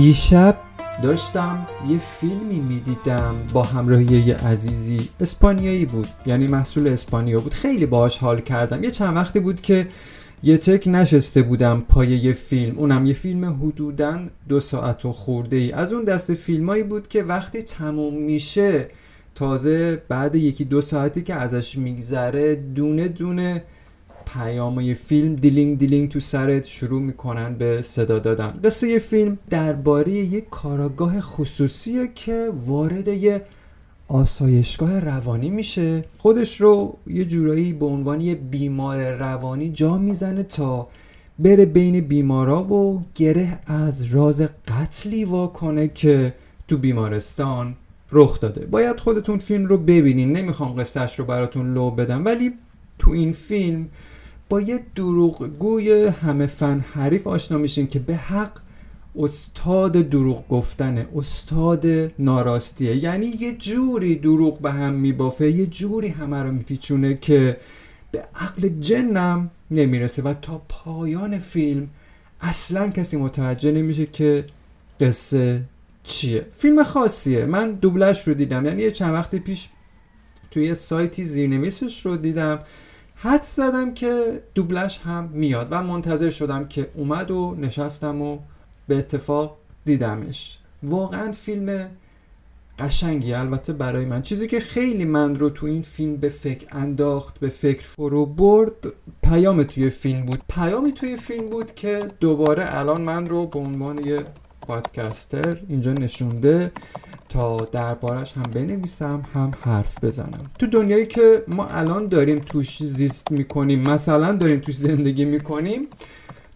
دیشب داشتم یه فیلمی می‌دیدم با همراهی یه عزیزی. اسپانیایی بود. یعنی محصول اسپانیا بود. خیلی باهاش حال کردم. یه چند وقتی بود که یه تک نشسته بودم پای یه فیلم. اونم یه فیلم حدودا دو ساعت و خرده ای از اون دست فیلمایی بود که وقتی تموم میشه تازه بعد یکی دو ساعتی که ازش میگذره دونه دونه پیامای فیلم دیلینگ دیلینگ تو سرت شروع می‌کنن به صدا دادن. قصه فیلم درباره یه کاراگاه خصوصیه که وارد یه آسایشگاه روانی میشه. خودش رو یه جورایی به عنوان یه بیمار روانی جا می‌زنه تا بره بین بیمارا و گره از راز قتلی وا کنه که تو بیمارستان رخ داده. باید خودتون فیلم رو ببینین. نمی‌خوام قصهش رو براتون لو بدم. ولی تو این فیلم با یه دروغگوی همه فن حریف آشنا میشین که به حق استاد دروغ گفتنه استاد ناراستیه. یعنی یه جوری دروغ به هم میبافه یه جوری همه رو میپیچونه که به عقل جنم نمی‌رسه و تا پایان فیلم اصلا کسی متوجه نمیشه که قصه چیه. فیلم خاصیه. من دوبلش رو دیدم. یعنی یه چند وقت پیش توی یه سایتی زیرنویسش رو دیدم. حد زدم که دوبلش هم میاد و منتظر شدم که اومد و نشستم و به اتفاق دیدمش. واقعا فیلم قشنگی البته برای من. چیزی که خیلی من رو تو این فیلم به فکر انداخت به فکر فرو برد پیام توی فیلم بود. پیامی توی فیلم بود که دوباره الان من رو به عنوان یه پادکستر اینجا نشونده تا دربارش هم بنویسم هم حرف بزنم. تو دنیایی که ما الان داریم توش زیست می‌کنیم مثلا داریم توش زندگی می‌کنیم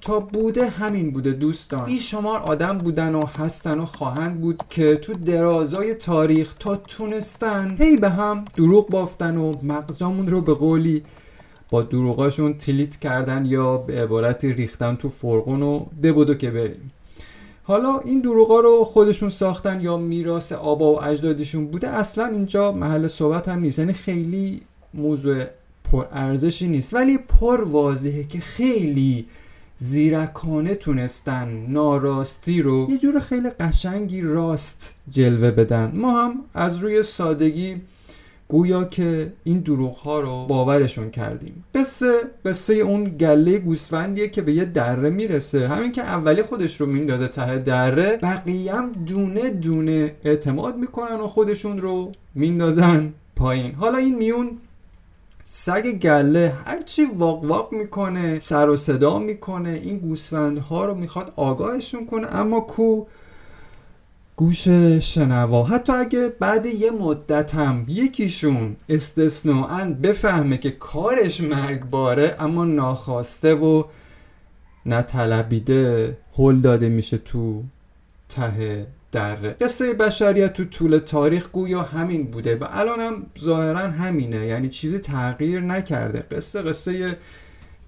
تا بوده همین بوده دوستان. این شمار آدم بودن و هستن و خواهند بود که تو درازای تاریخ تا تونستن هی به هم دروغ بافتن و مغزامون رو به قولی با دروغاشون تلیت کردن یا به عبارتی ریختن تو فرقون و ده که بریم. حالا این دروغا رو خودشون ساختن یا میراث آبا و اجدادشون بوده اصلا اینجا محل صحبت هم نیست. یعنی خیلی موضوع پر ارزشی نیست. ولی پر واضحه که خیلی زیرکانه تونستن ناراستی رو یه جور خیلی قشنگی راست جلوه بدن. ما هم از روی سادگی گویا که این دروغ ها رو باورشون کردیم. قصه قصه اون گله گوسفندیه که به یه دره می‌رسه. همین که اولی خودش رو میندازه ته دره بقیه هم دونه دونه اعتماد می‌کنن و خودشون رو میندازن پایین. حالا این میون سگ گله هرچی واق واق می‌کنه سر و صدا می‌کنه این گوسفندها رو می‌خواد آگاهشون کنه اما کو گوش شنوا. حتی اگه بعد یه مدت هم یکیشون استثناعا بفهمه که کارش مرگباره اما ناخواسته و نطلبیده هل داده میشه تو ته دره. قصه بشریت تو طول تاریخ گویا همین بوده و الان هم ظاهرا همینه. یعنی چیزی تغییر نکرده. قصه قصه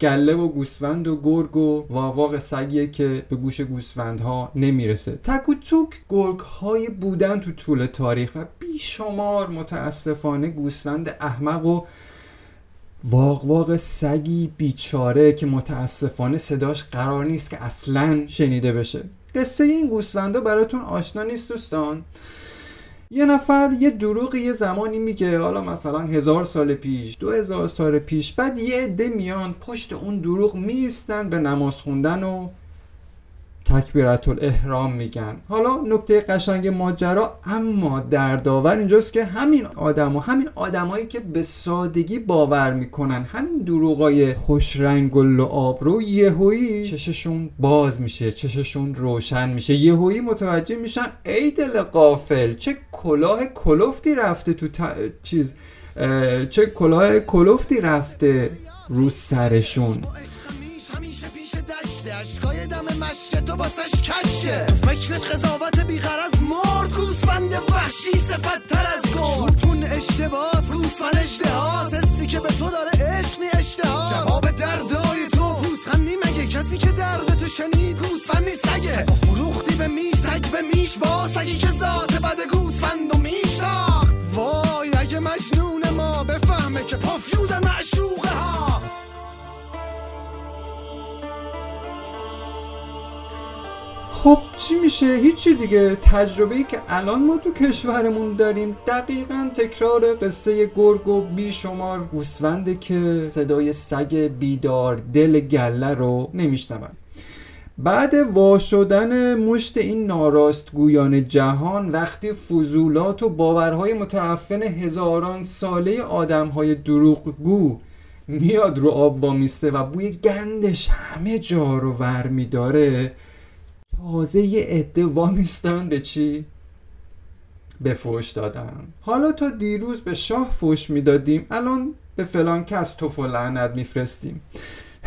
گله و گوسفند و گرگ و واواق سگیه که به گوش گوسفندها نمی‌رسه. تک و توک گرگ های بودن تو طول تاریخ و بیشمار متاسفانه گوسفند احمق و واق واق سگی بیچاره که متاسفانه صداش قرار نیست که اصلا شنیده بشه. قصه این گوسفندا براتون آشنا نیست دوستان. یه نفر یه دروغ یه زمانی میگه حالا مثلا هزار سال پیش دو هزار سال پیش بعد یه عده میان پشت اون دروغ میستن به نماز خوندن و تکبیرت الاحرام میگن. حالا نکته قشنگ ماجرا اما دردآور اینجاست که همین آدم و همین آدمایی که به سادگی باور می‌کنن همین دروغای خوش رنگ و لعاب رو یهویی چششون باز میشه چششون روشن میشه. یهویی متوجه میشن ای دل قافل چه کلاه کلفتی رفته تو چیز چه کلاه کلفتی رفته رو سرشون. عشقای دم مشک تو واسش کشکه. فکرش قضاوت بیغرز مرد. گوسفند وحشی صفت تر از گرد. چون اشتباس گوسفند اشتهاس. حسی که به تو داره عشق نی اشتهاس. جواب دردای تو پوسخندی مگه؟ کسی که درد تو شنید گوسفندی سگه. فروختی به میش سگ به میش با سگی که ذات بد گوسفند و میشناخت. وای اگه مجنون ما بفهمه که پافیوزن معشوقه چی میشه؟ هیچی دیگه. تجربه ای که الان ما تو کشورمون داریم. دقیقا تکرار قصه گرگ و بیشمار. گوسفنده که صدای سگ بیدار دل گله رو نمیشنون بعد وا شدن مشت این ناراست گویان جهان وقتی فضولات و باورهای متعفن هزاران ساله آدمهای دروغگو میاد رو آب وامیسته و بوی گندش همه جا رو ور میداره. تازه یه عده وامیستن به چی؟ به فوش دادن حالا تا دیروز به شاه فوش می‌دادیم الان به فلان کس توف و لعنت میفرستیم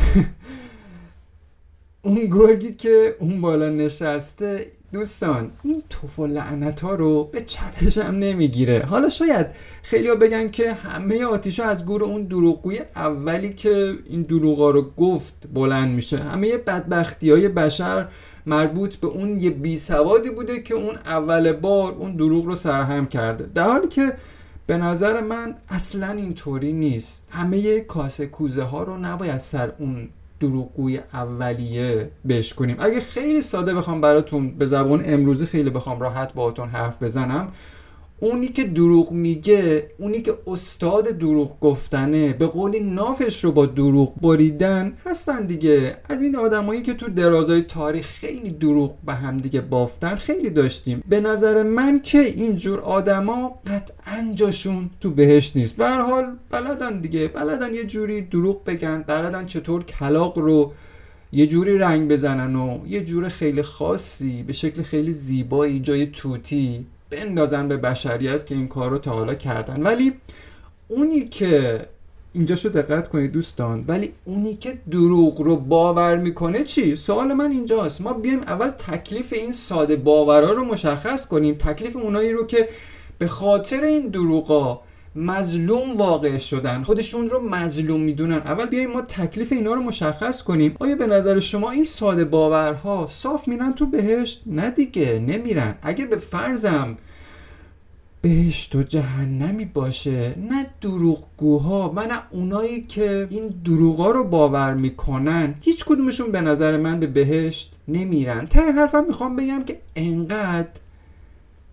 اون گرگی که اون بالا نشسته دوستان این توف و لعنت ها رو به چپش هم نمی‌گیره. حالا شاید خیلی بگن که همه آتیش ها از گور اون دروغگوی اولی که این دروغا رو گفت بلند میشه. همه بدبختی های بشر مربوط به اون یه بی سوادی بوده که اون اول بار اون دروغ رو سرهم کرده. در حالی که به نظر من اصلا اینطوری نیست. همه کاسه کوزه ها رو نباید سر اون دروغگوی اولیه بش کنیم. اگه خیلی ساده بخوام براتون به زبان امروزی خیلی بخوام راحت باهاتون حرف بزنم اونی که دروغ میگه اونی که استاد دروغ گفتنه به قولی نافش رو با دروغ بریدن هستن دیگه. از این آدمایی که تو درازای تاریخ خیلی دروغ به هم دیگه بافتن خیلی داشتیم. به نظر من که اینجور آدما قطعا جاشون تو بهشت نیست. به حال بلدن دیگه. بلدن یه جوری دروغ بگن بلدن چطور کلاق رو یه جوری رنگ بزنن و یه جور خیلی خاصی به شکل خیلی زیبایی جای توتی. بندازن به بشریت که این کار رو تا حالا کردن. ولی اونی که اینجا شو دقت کنید دوستان ولی اونی که دروغ رو باور می‌کنه چی؟ سوال من اینجاست. ما بیایم اول تکلیف این ساده باورا رو مشخص کنیم. تکلیف اونایی رو که به خاطر این دروغا مظلوم واقع شدن. خودشون رو مظلوم می‌دونن. اول بیایم ما تکلیف اینا رو مشخص کنیم. آیا به نظر شما این ساده باورها صاف میرن تو بهشت؟ نه دیگه نمیرن. اگه به فرضم بهشت و جهنمی باشه نه دروغگوها و نه اونایی که این دروغا رو باور می‌کنن هیچ کدومشون به نظر من به بهشت نمیرن. تا حرفم می‌خوام بگم که انقدر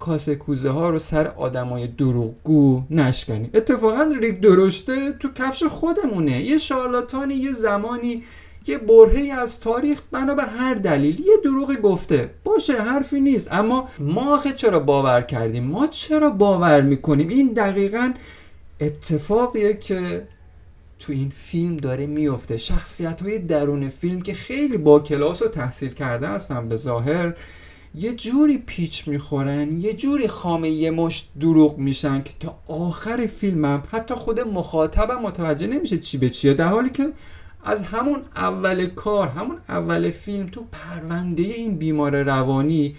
کاسه کوزه ها رو سر آدمای دروغگو نشکنیم اتفاقا ریک درشته تو کفش خودمونه. یه شارلاتانی یه زمانی یه برهی از تاریخ بنا به هر دلیل. یه دروغی گفته. باشه حرفی نیست. اما ما آخه چرا باور کردیم؟ ما چرا باور می‌کنیم؟ این دقیقا اتفاقیه که تو این فیلم داره میفته شخصیت های درون فیلم که خیلی با کلاس و تحصیل کرده هستن به ظاهر. یه جوری پیچ می‌خورن یه جوری خامه یه مشت دروغ میشن که تا آخر فیلمم حتی خود مخاطبم متوجه نمیشه چی به چیه. در حالی که از همون اول کار همون اول فیلم تو پرونده این بیمار روانی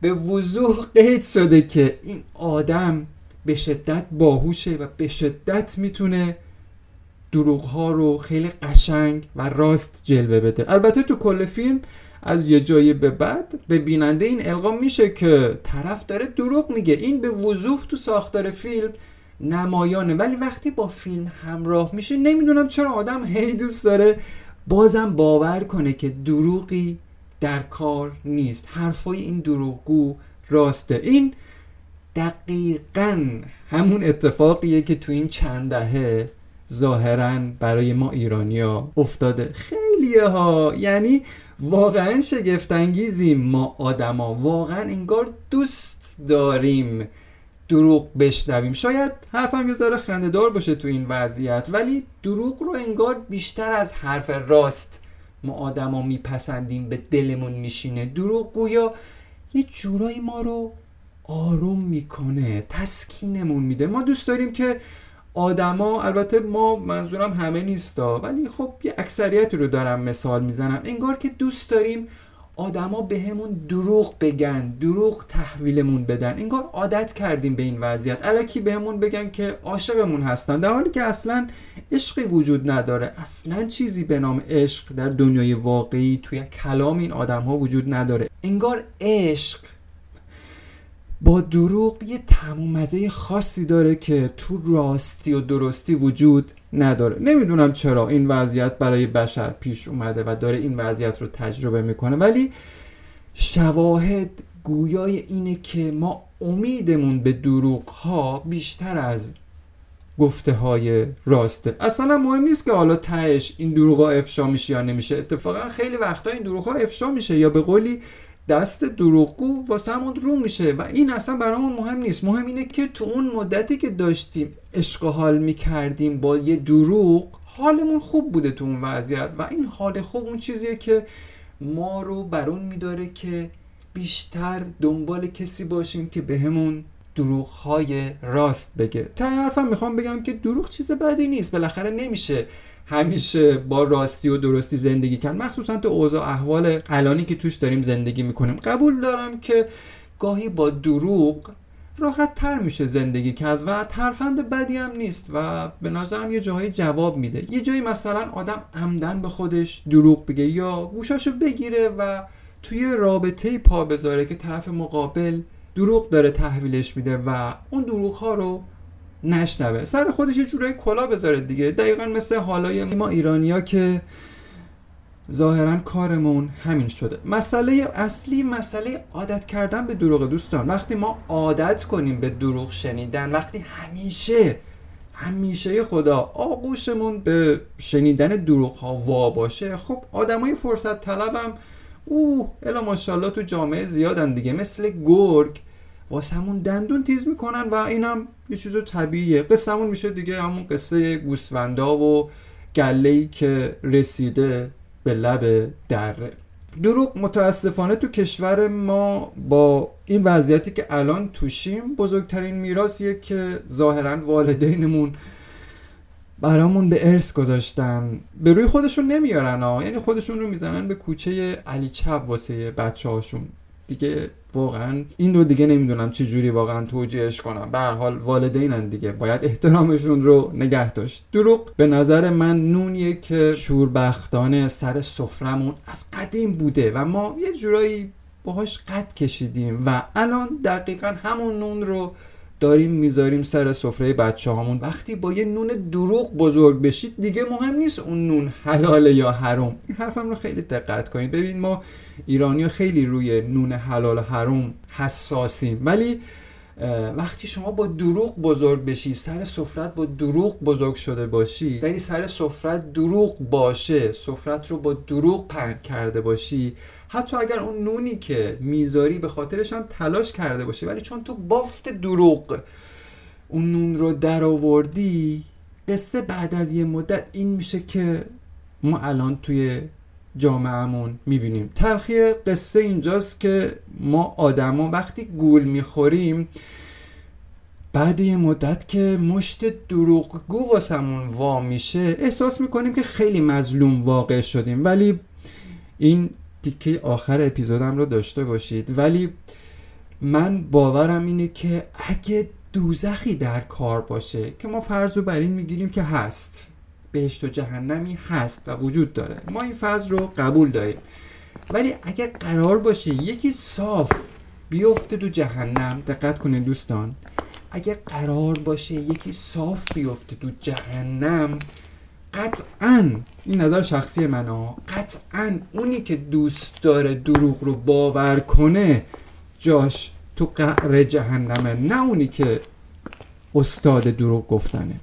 به وضوح قید شده که این آدم به شدت باهوشه و به شدت می‌تونه دروغ ها رو خیلی قشنگ و راست جلوه بده. البته تو کل فیلم از یه جایی به بعد به بیننده این القا میشه که طرف داره دروغ میگه. این به وضوح تو ساختار فیلم نمایانه. ولی وقتی با فیلم همراه میشه نمی‌دونم چرا آدم هی دوست داره بازم باور کنه که دروغی در کار نیست. حرفای این دروغگو راسته. این دقیقا همون اتفاقیه که تو این چند دهه ظاهرا برای ما ایرانیا افتاده. خیلیه ها یعنی واقعا شگفتانگیزیم ما آدما واقعا انگار دوست داریم دروغ بشنویم. شاید حرفم یه ذره خندهدار باشه تو این وضعیت ولی دروغ رو انگار بیشتر از حرف راست ما آدما میپسندیم به دلمون میشینه. دروغ گویا یه جورایی ما رو آروم می‌کنه تسکینمون میده. ما دوست داریم که آدما البته ما منظورم همه نیستا ولی خب یه اکثریت رو دارم مثال می‌زنم. انگار که دوست داریم آدما بهمون به دروغ بگن دروغ تحویلمون بدن. انگار عادت کردیم به این وضعیت. الکی بهمون بگن که عاشقمون هستن. در حالی که اصلا عشقی وجود نداره. اصلا چیزی به نام عشق در دنیای واقعی توی کلام این آدم ها وجود نداره. انگار عشق با دروغ یه تموم مزه خاصی داره که تو راستی و درستی وجود نداره. نمی‌دونم چرا این وضعیت برای بشر پیش اومده و داره این وضعیت رو تجربه می‌کنه ولی شواهد گویای اینه که ما امیدمون به دروغ ها بیشتر از گفته های راسته. اصلا مهم نیست که حالا تهش این دروغ ها افشا میشه یا نمیشه. اتفاقا خیلی وقتا این دروغ ها افشا میشه یا به قولی دست دروغگو واسه همون رو میشه و این اصلا برامون مهم نیست. مهم اینه که تو اون مدتی که داشتیم عشق حال می‌کردیم با یه دروغ حالمون خوب بوده تو اون وضعیت و این حال خوب اون چیزیه که ما رو برون میداره که بیشتر دنبال کسی باشیم که بهمون به دروغ های راست بگه. تا حرفم می‌خوام بگم که دروغ چیز بدی نیست بالاخره نمیشه. همیشه با راستی و درستی زندگی کرد. مخصوصا تو اوضاع احوال الانی که توش داریم زندگی می‌کنیم. قبول دارم که گاهی با دروغ راحت تر میشه زندگی کرد و ترفند بدی هم نیست و به نظرم یه جاهای جواب میده. یه جایی مثلا آدم عمدن به خودش دروغ بگه یا گوشاشو بگیره و توی رابطه پا بذاره که طرف مقابل دروغ داره تحویلش میده و اون دروغ ها رو نشنوه. سر خودش یه جورایی کلا بذاره دیگه. دقیقا مثل حالای ما ایرانیا که ظاهرا کارمون همین شده. مسئله اصلی مسئله عادت کردن به دروغ دوستان. وقتی ما عادت کنیم به دروغ شنیدن وقتی همیشه همیشه خدا آغوشمون به شنیدن دروغ ها وا باشه خب آدمای فرصت طلبم اوه الا ماشاءالله تو جامعه زیادن دیگه. مثل گرگ واسه همون دندون تیز می‌کنن و اینم یه چیز طبیعیه. قصهمون میشه دیگه همون قصه گوسفندا و گله که رسیده به لب دره دروغ متاسفانه تو کشور ما با این وضعیتی که الان توشیم بزرگترین میراثیه که ظاهرا والدینمون برامون به ارث گذاشتن. به روی خودشون نمیارن ها. یعنی خودشون رو می‌زنن به کوچه علی چپ واسه بچه هاشون دیگه واقعا این رو دیگه نمی‌دونم چه جوری واقعا توجیهش کنم. به هر حال والدینن دیگه. باید احترامشون رو نگه داشت. دروغ. به نظر من نونیه که شوربختانه سر سفرمون از قدیم بوده و ما یه جورایی باهاش قد کشیدیم و الان دقیقا همون نون رو داریم می‌ذاریم سر سفره بچه هامون وقتی با یه نون دروغ بزرگ بشید دیگه مهم نیست اون نون حلاله یا حروم این حرفم رو خیلی دقت کنید. ببین ما ایرانی خیلی روی نون حلال و حروم حساسیم. ولی وقتی شما با دروغ بزرگ بشی سر سفرت با دروغ بزرگ شده باشی یعنی سر سفرت دروغ باشه سفرت رو با دروغ پهن کرده باشی حتی اگر اون نونی که می‌ذاری به خاطرش هم تلاش کرده باشی ولی چون تو بافت دروغ اون نون رو در آوردی قصه بعد از یه مدت این میشه که ما الان توی جامعهمون می‌بینیم. تلخی قصه اینجاست که ما آدما وقتی گول می‌خوریم بعد یه مدت که مشت دروغگو واسمون وا میشه احساس می‌کنیم که خیلی مظلوم واقع شدیم. ولی این تیکه آخر اپیزودم رو داشته باشید. ولی من باورم اینه که اگه دوزخی در کار باشه که ما فرض رو بر این می‌گیریم که هست. بهشت و جهنمی هست و وجود داره. ما این فرض رو قبول داریم. ولی اگه قرار باشه یکی صاف بیفته دو جهنم دقت کنید دوستان اگه قرار باشه یکی صاف بیفته تو جهنم قطعا این نظر شخصی من ها قطعا اونی که دوست داره دروغ رو باور کنه جاش تو قعر جهنمه نه اونی که استاد دروغ گفتنه.